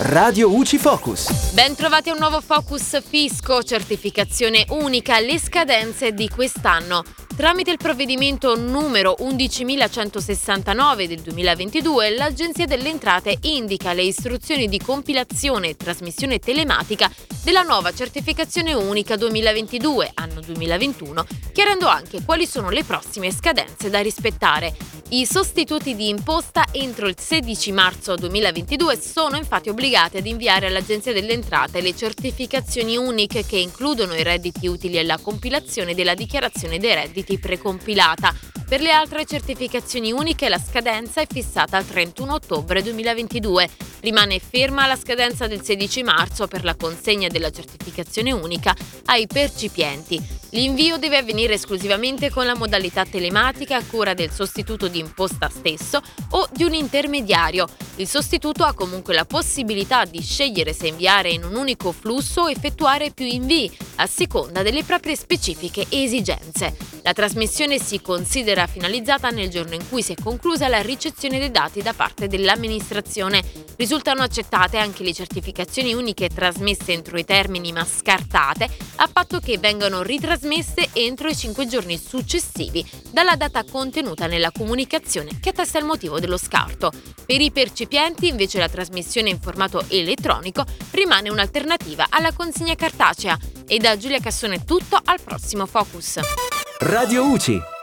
Radio UCI Focus. Ben trovati a un nuovo Focus Fisco, certificazione unica, le scadenze di quest'anno. Tramite il provvedimento numero 11.169 del 2022, l'Agenzia delle Entrate indica le istruzioni di compilazione e trasmissione telematica della nuova certificazione unica 2022, anno 2021, chiarendo anche quali sono le prossime scadenze da rispettare. I sostituti di imposta entro il 16 marzo 2022 sono infatti obbligati ad inviare all'Agenzia delle Entrate le certificazioni uniche che includono i redditi utili alla compilazione della dichiarazione dei redditi precompilata. Per le altre certificazioni uniche la scadenza è fissata al 31 ottobre 2022. Rimane ferma la scadenza del 16 marzo per la consegna della certificazione unica ai percipienti. L'invio deve avvenire esclusivamente con la modalità telematica a cura del sostituto di imposta stesso o di un intermediario. Il sostituto ha comunque la possibilità di scegliere se inviare in un unico flusso o effettuare più invii, a seconda delle proprie specifiche esigenze. La trasmissione si considera finalizzata nel giorno in cui si è conclusa la ricezione dei dati da parte dell'amministrazione. Risultano accettate anche le certificazioni uniche trasmesse entro i termini ma scartate, a patto che vengano ritrasmesse trasmesse entro i 5 giorni successivi dalla data contenuta nella comunicazione che attesta il motivo dello scarto. Per i percipienti invece la trasmissione in formato elettronico rimane un'alternativa alla consegna cartacea. E da Giulia Cassone tutto, al prossimo Focus. Radio UCI